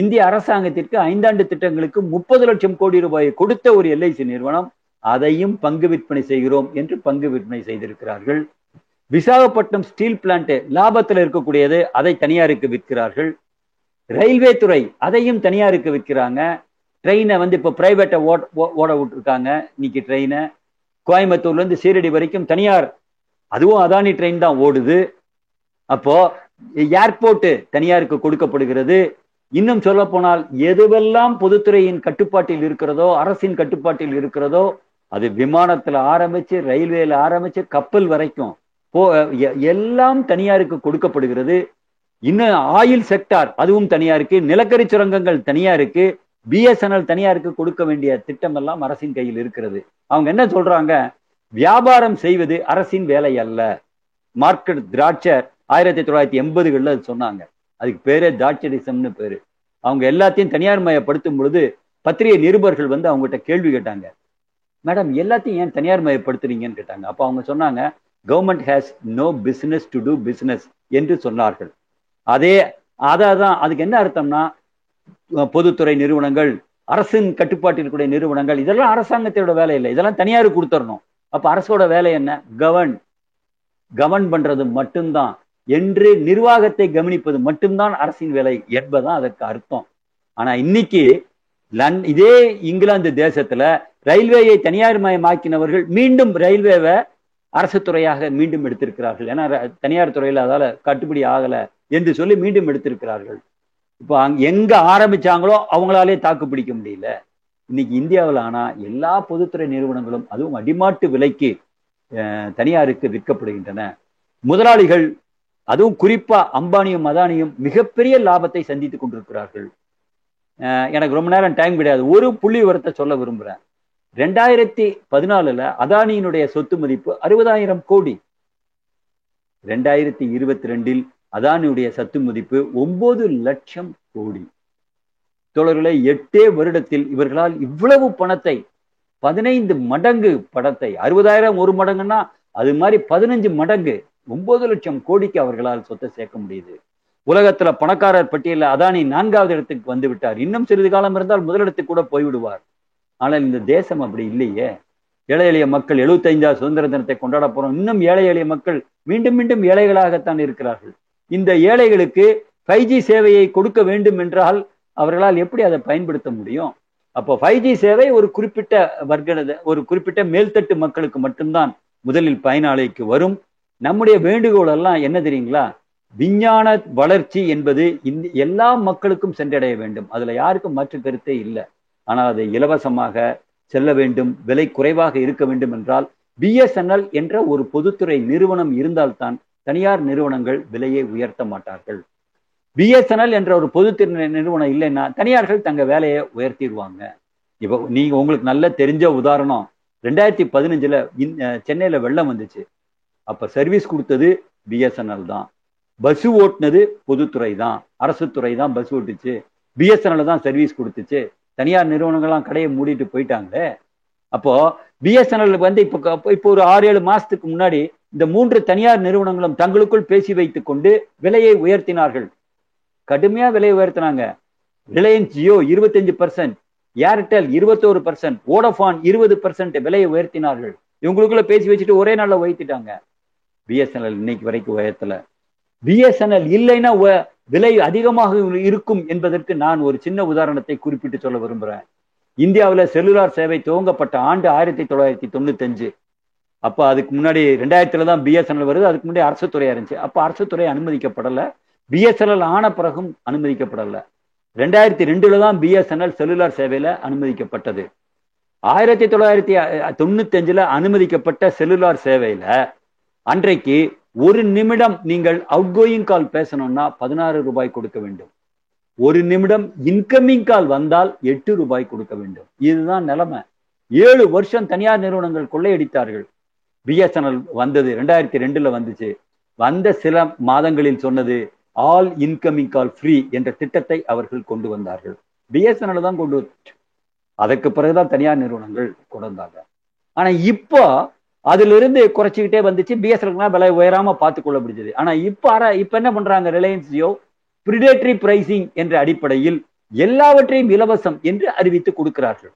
இந்திய அரசாங்கத்திற்கு ஐந்தாண்டு திட்டங்களுக்கு முப்பது லட்சம் கோடி ரூபாயை கொடுத்த ஒரு எல்ஐசி நிறுவனம். அதையும் பங்கு விற்பனை செய்கிறோம் என்று பங்கு விற்பனை செய்திருக்கிறார்கள். விசாகப்பட்டினம் ஸ்டீல் பிளான்ட் லாபத்தில் இருக்கக்கூடியது அதை தனியாருக்கு விற்கிறார்கள். ரயில்வே துறை அதையும் தனியாருக்கு விற்கிறாங்க. ட்ரெயினை வந்து இப்போ பிரைவேட்டை ஓட ஓட விட்டுருக்காங்க. இன்னைக்கு ட்ரெயினை கோயம்புத்தூர்லேருந்து சீரடி வரைக்கும் தனியார் அதுவும் அதானி ட்ரெயின் தான் ஓடுது. அப்போ ஏர்போர்ட்டு தனியாருக்கு கொடுக்கப்படுகிறது. இன்னும் சொல்ல போனால் எதுவெல்லாம் பொதுத்துறையின் கட்டுப்பாட்டில் இருக்கிறதோ அரசின் கட்டுப்பாட்டில் இருக்கிறதோ அது விமானத்துல ஆரம்பிச்சு ரயில்வேல ஆரம்பிச்சு கப்பல் வரைக்கும். போ எல்லாம் தனியாருக்கு கொடுக்கப்படுகிறது. இன்னும் ஆயில் செக்டார் அதுவும் தனியாருக்கு. நிலக்கரி சுரங்கங்கள் தனியாருக்கு. பிஎஸ்என்எல் தனியாருக்கு கொடுக்க வேண்டிய திட்டம் எல்லாம் அரசின் கையில் இருக்கிறது. அவங்க என்ன சொல்றாங்க? வியாபாரம் செய்வது அரசின் வேலை அல்ல. மார்க்கெட் திராட்சர் ஆயிரத்தி தொள்ளாயிரத்தி எண்பதுகள்ல சொன்னாங்க. அதுக்கு பேரே தாட்சடிசம்னு பேரு. அவங்க எல்லாத்தையும் தனியார் மயப்படுத்தும் பொழுது பத்திரிகை நிருபர்கள் வந்து அவங்ககிட்ட கேள்வி கேட்டாங்க. மேடம் எல்லாத்தையும் ஏன் தனியார் மயப்படுத்துறீங்கன்னு கேட்டாங்க. அப்போ அவங்க சொன்னாங்க government has no business to do business என்று சொன்னார்கள். அதே அதான் அதுக்கு என்ன அர்த்தம்னா பொதுத்துறை நிறுவனங்கள் அரசின் கட்டுப்பாட்டில் கூடிய நிறுவனங்கள் இதெல்லாம் அரசாங்கத்தோட வேலை இல்லை. இதெல்லாம் தனியார் கொடுத்துடணும் அப்ப அரசோட வேலை என்ன? கவர்ன் கவர்ன் பண்றது மட்டும்தான். என்று நிர்வாகத்தை கவனிப்பது மட்டும்தான் அரசின் வேலை என்பதுதான் அதற்கு அர்த்தம். ஆனா இன்னைக்கு லன் இதே இங்கிலாந்து தேசத்துல ரயில்வேயை தனியார் மயமாக்கினவர்கள் மீண்டும் ரயில்வேவை அரசு துறையாக மீண்டும் எடுத்திருக்கிறார்கள். ஏன்னா தனியார் துறையில அதால கட்டுப்படி ஆகல என்று சொல்லி மீண்டும் எடுத்திருக்கிறார்கள். இப்போ அங்க எங்க ஆரம்பிச்சாங்களோ அவங்களாலே தாக்கு பிடிக்க முடியல. இன்னைக்கு இந்தியாவில் ஆனா எல்லா பொதுத்துறை நிறுவனங்களும் அதுவும் அடிமாட்டு விலைக்கு தனியாருக்கு விற்கப்படுகின்றன. முதலாளிகள் அதுவும் குறிப்பா அம்பானியும் அதானியும் மிகப்பெரிய லாபத்தை சந்தித்துக் கொண்டிருக்கிறார்கள். எனக்கு ரொம்ப நேரம் டைம் கிடையாது. ஒரு புள்ளி விவரத்தை சொல்ல விரும்புறேன். ரெண்டாயிரத்தி பதினாலுல அதானியினுடைய சொத்து மதிப்பு அறுபதாயிரம் கோடி. ரெண்டாயிரத்தி இருபத்தி ரெண்டில் அதானியுடைய சத்து மதிப்பு ஒன்பது லட்சம் கோடி. தோழர்களை எட்டே வருடத்தில் இவர்களால் இவ்வளவு பணத்தை பதினைந்து மடங்கு பணத்தை அறுபதாயிரம் ஒரு மடங்குன்னா அது மாதிரி பதினஞ்சு மடங்கு ஒன்பது லட்சம் கோடிக்கு அவர்களால் சொத்தை சேர்க்க முடியுது. உலகத்துல பணக்காரர் பட்டியலில் அதானி நான்காவது இடத்துக்கு வந்து விட்டார். இன்னும் சிறிது காலம் இருந்தால் முதலிடத்துக்கு கூட போய்விடுவார் ஆனால் இந்த தேசம் அப்படி இல்லையே. ஏழை எளிய மக்கள் எழுபத்தைந்தாவது சுதந்திர தினத்தை கொண்டாட போறோம். இன்னும் ஏழை எளிய மக்கள் மீண்டும் மீண்டும் ஏழைகளாகத்தான் இருக்கிறார்கள். இந்த ஏழைகளுக்கு ஃபைவ் ஜி சேவையை கொடுக்க வேண்டும் என்றால் அவர்களால் எப்படி அதை பயன்படுத்த முடியும்? அப்போ ஃபைவ் ஜி சேவை ஒரு குறிப்பிட்ட வர்க்க ஒரு குறிப்பிட்ட மேல்தட்டு மக்களுக்கு மட்டும்தான் முதலில் பயனாளிக்கு வரும். நம்முடைய வேண்டுகோள் எல்லாம் என்ன தெரியுங்களா? விஞ்ஞான வளர்ச்சி என்பது இந்த எல்லா மக்களுக்கும் சென்றடைய வேண்டும். அதுல யாருக்கும் மாற்று கருத்தே இல்லை. ஆனால் அது இலவசமாக செல்ல வேண்டும். விலை குறைவாக இருக்க வேண்டும் என்றால் பிஎஸ்என்எல் என்ற ஒரு பொதுத்துறை நிறுவனம் இருந்தால்தான் தனியார் நிறுவனங்கள் விலையை உயர்த்த மாட்டார்கள். பிஎஸ்என்எல் என்ற ஒரு பொதுத்துறை நிறுவனம் இல்லைன்னா தனியார்கள் தங்க வேலையை உயர்த்திடுவாங்க. இப்போ நீங்க உங்களுக்கு நல்ல தெரிஞ்ச உதாரணம். ரெண்டாயிரத்தி பதினஞ்சுல சென்னையில வெள்ளம் வந்துச்சு. அப்ப சர்வீஸ் கொடுத்தது பிஎஸ்என்எல் தான். பஸ் ஓட்டுனது பொதுத்துறை தான் அரசு துறை தான் பஸ் ஓட்டுச்சு பிஎஸ்என்எல் தான் சர்வீஸ் கொடுத்துச்சு. தனியார் நிறுவனங்கள்லாம் கடையை மூடிட்டு போயிட்டாங்களே. அப்போ பிஎஸ்என்எல் வந்து இப்போ இப்போ ஒரு ஆறு ஏழு மாசத்துக்கு முன்னாடி இந்த மூன்று தனியார் நிறுவனங்களும் தங்களுக்குள் பேசி வைத்துக் கொண்டு விலையை உயர்த்தினார்கள். கடுமையா விலையை உயர்த்தினாங்க. ரிலையன்ஸ் ஜியோ இருபத்தஞ்சு பர்சன்ட் ஏர்டெல் இருபத்தோரு பர்சன்ட் ஓடோஃபான் இருபது பர்சன்ட் விலையை உயர்த்தினார்கள். இவங்களுக்குள்ள பேசி வச்சுட்டு ஒரே நாளில் உயர்த்திட்டாங்க. பிஎஸ்என்எல் இன்னைக்கு வரைக்கும் உயர்த்தலை. பிஎஸ்என்எல் இல்லைன்னா விலை அதிகமாக இருக்கும் என்பதற்கு நான் ஒரு சின்ன உதாரணத்தை குறிப்பிட்டு சொல்ல விரும்புகிறேன் இந்தியாவில் செல்லுலார் சேவை துவங்கப்பட்ட ஆண்டு ஆயிரத்தி தொள்ளாயிரத்தி தொண்ணூத்தஞ்சு. அப்போ அதுக்கு முன்னாடி ரெண்டாயிரத்துல தான் பிஎஸ்என்எல் வருது அதுக்கு முன்னாடி அரசு இருந்துச்சு. அப்போ அரசு துறை அனுமதிக்கப்படலை. பிஎஸ்என்எல் ஆன பிறகும் அனுமதிக்கப்படலை. ரெண்டாயிரத்தி ரெண்டுல தான் பிஎஸ்என்எல் செல்லுலார் சேவையில அனுமதிக்கப்பட்டது. ஆயிரத்தி தொள்ளாயிரத்தி தொண்ணூத்தஞ்சில் அனுமதிக்கப்பட்ட செல்லுலார் சேவையில அன்றைக்கு ஒரு நிமிடம் நீங்கள் அவுட் கோயிங் கால் பேசணும்னா பதினாறு ரூபாய் கொடுக்க வேண்டும். ஒரு நிமிடம் இன்கமிங் கால் வந்தால் எட்டு ரூபாய் கொடுக்க வேண்டும். இதுதான் நிலைமை. ஏழு வருஷம் தனியார் நிறுவனங்கள் கொள்ளையடித்தார்கள். பிஎஸ்என்எல் வந்தது ரெண்டாயிரத்தி ரெண்டுல வந்துச்சு. வந்த சில மாதங்களில் சொன்னது ஆல் இன்கமிங் கால் ஃப்ரீ என்ற திட்டத்தை அவர்கள் கொண்டு வந்தார்கள். பிஎஸ்என்எல் தான் கொண்டு அதற்கு பிறகுதான் தனியார் நிறுவனங்கள் கொண்டு வந்தாங்க. ஆனா இப்போ அதுல இருந்து குறைச்சிக்கிட்டே வந்துச்சு. பிஎஸ்என்எல் விலை உயராம பார்த்து கொள்ள முடிஞ்சது. ஆனா இப்ப அற இப்ப என்ன பண்றாங்க ரிலையன்ஸ் ஜியோ பிரிடேட்டரி பிரைசிங் என்ற அடிப்படையில் எல்லாவற்றையும் இலவசம் என்று அறிவித்து கொடுக்கிறார்கள்.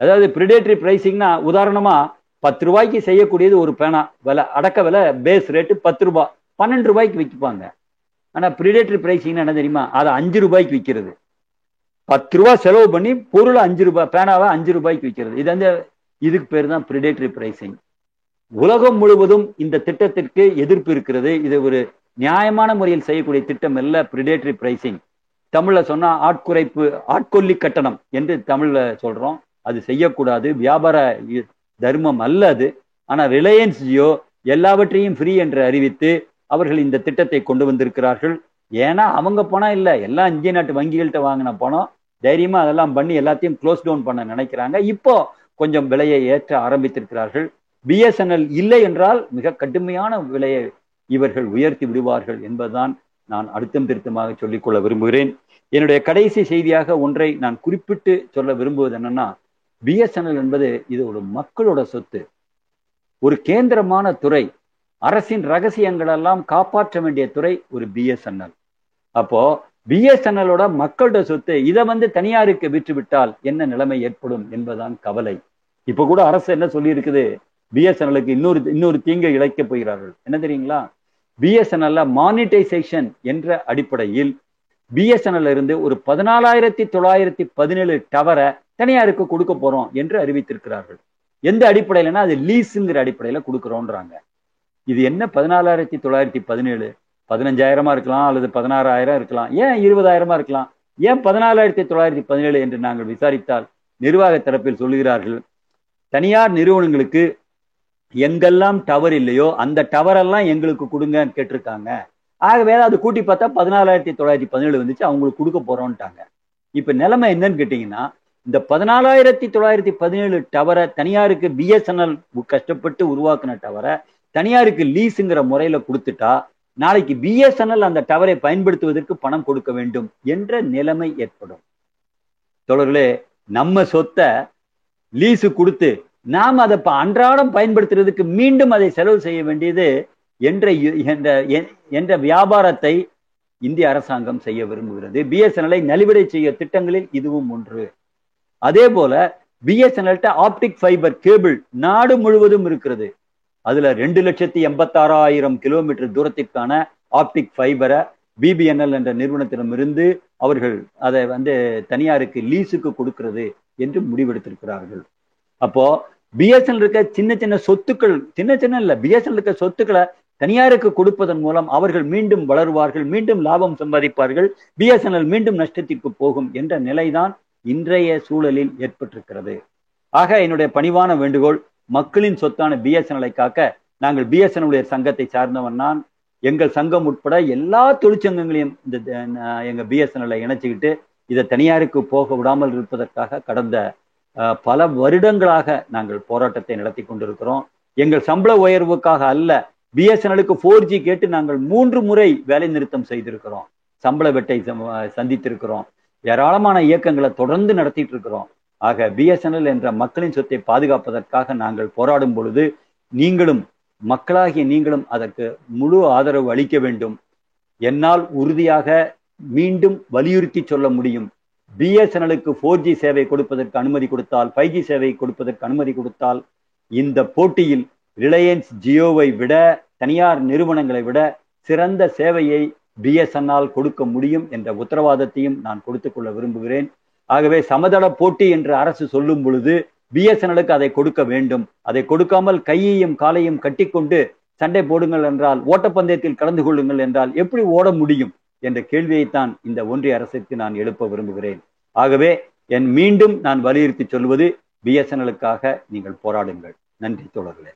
அதாவது பிரிடேட்டரி பிரைசிங்னா உதாரணமா பத்து ரூபாய்க்கு செய்யக்கூடியது ஒரு பேனா. விலை அடக்க விலை பேஸ் ரேட்டு பத்து ரூபாய் பன்னெண்டு ரூபாய்க்கு விற்பாங்க. ஆனா பிரிடேட்டரி பிரைசிங்னா என்ன தெரியுமா? அதை அஞ்சு ரூபாய்க்கு விற்கிறது பத்து ரூபாய் செலவு பண்ணி பொருளை அஞ்சு ரூபாய் பேனாவை அஞ்சு ரூபாய்க்கு விற்கிறது இது வந்து இதுக்கு பேர் தான் பிரிடேட்டரி பிரைசிங் உலகம் முழுவதும் இந்த திட்டத்திற்கு எதிர்ப்பு இருக்கிறது. இது ஒரு நியாயமான முறையில் செய்யக்கூடிய திட்டம் அல்ல பிரிடேட்டரி பிரைசிங் தமிழ்ல சொன்னா ஆட்குறைப்பு ஆட்கொல்லி கட்டணம் என்று தமிழ்ல சொல்றோம். அது செய்யக்கூடாது. வியாபார தர்மம் அல்ல அது. ஆனா ரிலையன்ஸ் ஜியோ எல்லாவற்றையும் ஃப்ரீ என்று அறிவித்து அவர்கள் இந்த திட்டத்தை கொண்டு வந்திருக்கிறார்கள். ஏன்னா அவங்க பணம் இல்லை. எல்லாம் இந்திய நாட்டு வங்கிகள்கிட்ட வாங்கின பணம். தைரியமா அதெல்லாம் பண்ணி எல்லாத்தையும் க்ளோஸ் டவுன் பண்ண நினைக்கிறாங்க. இப்போ கொஞ்சம் விலையை ஏற்ற ஆரம்பித்திருக்கிறார்கள். பிஎஸ்என்எல் இல்லை என்றால் மிக கடுமையான விலையை இவர்கள் உயர்த்தி விடுவார்கள் என்பதுதான் நான் அழுத்தம் திருத்தமாக சொல்லிக்கொள்ள விரும்புகிறேன். என்னுடைய கடைசி செய்தியாக ஒன்றை நான் குறிப்பிட்டு சொல்ல விரும்புவது என்னன்னா பிஎஸ்என்எல் என்பது இது ஒரு மக்களோட சொத்து. ஒரு கேந்திரமான துறை அரசின் ரகசியங்கள் எல்லாம் காப்பாற்ற வேண்டிய துறை ஒரு பிஎஸ்என்எல் அப்போ பிஎஸ்என்எலோட மக்களோட சொத்து இதை வந்து தனியாருக்கு விற்றுவிட்டால் என்ன நிலைமை ஏற்படும் என்பதுதான் கவலை. இப்ப கூட அரசு என்ன சொல்லி இருக்குது பிஎஸ்என்எலுக்கு இன்னொரு இன்னொரு தீங்கை இழைக்க போகிறார்கள். என்ன தெரியுங்களா? பிஎஸ்என்எல்ல மானிட்டைசேஷன் என்ற அடிப்படையில் பிஎஸ்என்எல் இருந்து ஒரு பதினாலாயிரத்தி தொள்ளாயிரத்தி பதினேழு டவரை தனியாருக்கு கொடுக்க போறோம் என்று அறிவித்திருக்கிறார்கள். எந்த அடிப்படையிலனா அது லீஸுங்கிற அடிப்படையில கொடுக்குறோன்றாங்க. இது என்ன பதினாலாயிரத்தி தொள்ளாயிரத்தி பதினேழு? பதினஞ்சாயிரமா இருக்கலாம் அல்லது பதினாறாயிரம் இருக்கலாம். ஏன் இருபதாயிரமா இருக்கலாம்? ஏன் பதினாலாயிரத்தி தொள்ளாயிரத்தி பதினேழு என்று நாங்கள் விசாரித்தால் நிர்வாக தரப்பில் சொல்லுகிறார்கள் தனியார் நிறுவனங்களுக்கு எங்கெல்லாம் டவர் இல்லையோ அந்த டவர் எல்லாம் எங்களுக்கு கொடுங்கன்னு கேட்டிருக்காங்க. ஆகவே அது கூட்டி பார்த்தா பதினாலாயிரத்தி தொள்ளாயிரத்தி பதினேழு வந்துச்சு அவங்களுக்கு கொடுக்க போறோம்ட்டாங்க. இப்ப நிலைமை என்னன்னு கேட்டீங்கன்னா இந்த பதினாலாயிரத்தி தொள்ளாயிரத்தி பதினேழு டவரை தனியாருக்கு பிஎஸ்என்எல் கஷ்டப்பட்டு உருவாக்குன டவரை தனியாருக்கு லீஸுங்கிற முறையில கொடுத்துட்டா நாளைக்கு பிஎஸ்என்எல் அந்த டவரை பயன்படுத்துவதற்கு பணம் கொடுக்க வேண்டும் என்ற நிலைமை ஏற்படும். தொடர்களே நம்ம சொத்தை லீஸு கொடுத்து நாம் அதை அன்றாடம் பயன்படுத்துறதுக்கு மீண்டும் அதை செலவு செய்ய வேண்டியது என்ற என்ற வியாபாரத்தை இந்திய அரசாங்கம் செய்ய விரும்புகிறது. பிஎஸ்என்எல்ஐ நலிவிடை செய்ய திட்டங்களில் இதுவும் ஒன்று. அதே போல பிஎஸ்என்எல்ட்ட ஆப்டிக் ஃபைபர் கேபிள் நாடு முழுவதும் இருக்கிறது. அதுல ரெண்டு லட்சத்தி எண்பத்தாறாயிரம் கிலோமீட்டர் தூரத்திற்கான ஆப்டிக் ஃபைபரை பிபிஎன்எல் என்ற நிறுவனத்திடமிருந்து அவர்கள் அதை வந்து தனியாருக்கு லீஸுக்கு கொடுக்கிறது என்று முடிவெடுத்திருக்கிறார்கள். அப்போ பிஎஸ்என்எல் இருக்க சின்ன சின்ன சொத்துக்கள் சின்ன சின்ன இல்ல பிஎஸ்என்எல் இருக்க சொத்துக்களை தனியாருக்கு கொடுப்பதன் மூலம் அவர்கள் மீண்டும் வளருவார்கள் மீண்டும் லாபம் சம்பாதிப்பார்கள் பிஎஸ்என்எல் மீண்டும் நஷ்டத்திற்கு போகும் என்ற நிலைதான் இன்றைய சூழலில் ஏற்பட்டிருக்கிறது. ஆக என்னுடைய பணிவான வேண்டுகோள் மக்களின் சொத்தான பிஎஸ்என்எலை காக்க நாங்கள் பிஎஸ்என்எல் சங்கத்தை சார்ந்தவன் நான் எங்கள் சங்கம் உட்பட எல்லா தொழிற்சங்கங்களையும் இந்த எங்க பிஎஸ்என்எல்ல இணைச்சுக்கிட்டு இதை தனியாருக்கு போக விடாமல் இருப்பதற்காக கடந்த பல வருடங்களாக நாங்கள் போராட்டத்தை நடத்தி கொண்டிருக்கிறோம். எங்கள் சம்பள உயர்வுக்காக அல்ல பிஎஸ்என்எலுக்கு ஃபோர் ஜி கேட்டு நாங்கள் மூன்று முறை வேலை நிறுத்தம் செய்திருக்கிறோம். சம்பள வெட்டை சந்தித்திருக்கிறோம். ஏராளமான இயக்கங்களை தொடர்ந்து நடத்திட்டு இருக்கிறோம். ஆக பிஎஸ்என்எல் என்ற மக்களின் சொத்தை பாதுகாப்பதற்காக நாங்கள் போராடும் பொழுது நீங்களும் மக்களாகிய நீங்களும் அதற்கு முழு ஆதரவு அளிக்க வேண்டும். என்னால் உறுதியாக மீண்டும் வலியுறுத்தி சொல்ல முடியும். பிஎஸ்என்எலுக்கு ஃபோர் ஜி சேவை கொடுப்பதற்கு அனுமதி கொடுத்தால் ஃபைவ் ஜி சேவை கொடுப்பதற்கு அனுமதி கொடுத்தால் இந்த போட்டியில் ரிலையன்ஸ் ஜியோவை விட தனியார் நிறுவனங்களை விட சிறந்த சேவையை பிஎஸ்என்எல் கொடுக்க முடியும் என்ற உத்தரவாதத்தையும் நான் கொடுத்துக் கொள்ள விரும்புகிறேன். ஆகவே சமதள போட்டி என்று அரசு சொல்லும் பொழுது பிஎஸ்என்எலுக்கு அதை கொடுக்க வேண்டும். அதை கொடுக்காமல் கையையும் காலையும் கட்டிக்கொண்டு சண்டை போடுங்கள் என்றால் ஓட்டப்பந்தயத்தில் கலந்து கொள்ளுங்கள் என்றால் எப்படி ஓட முடியும்? என்ற கேள்வியைத்தான் இந்த ஒன்றிய அரசுக்கு நான் எழுப்ப விரும்புகிறேன். ஆகவே என் மீண்டும் நான் வலியுறுத்தி சொல்வது பிஎஸ்என்எலுக்காக நீங்கள் போராடுங்கள். நன்றி தொடர்களே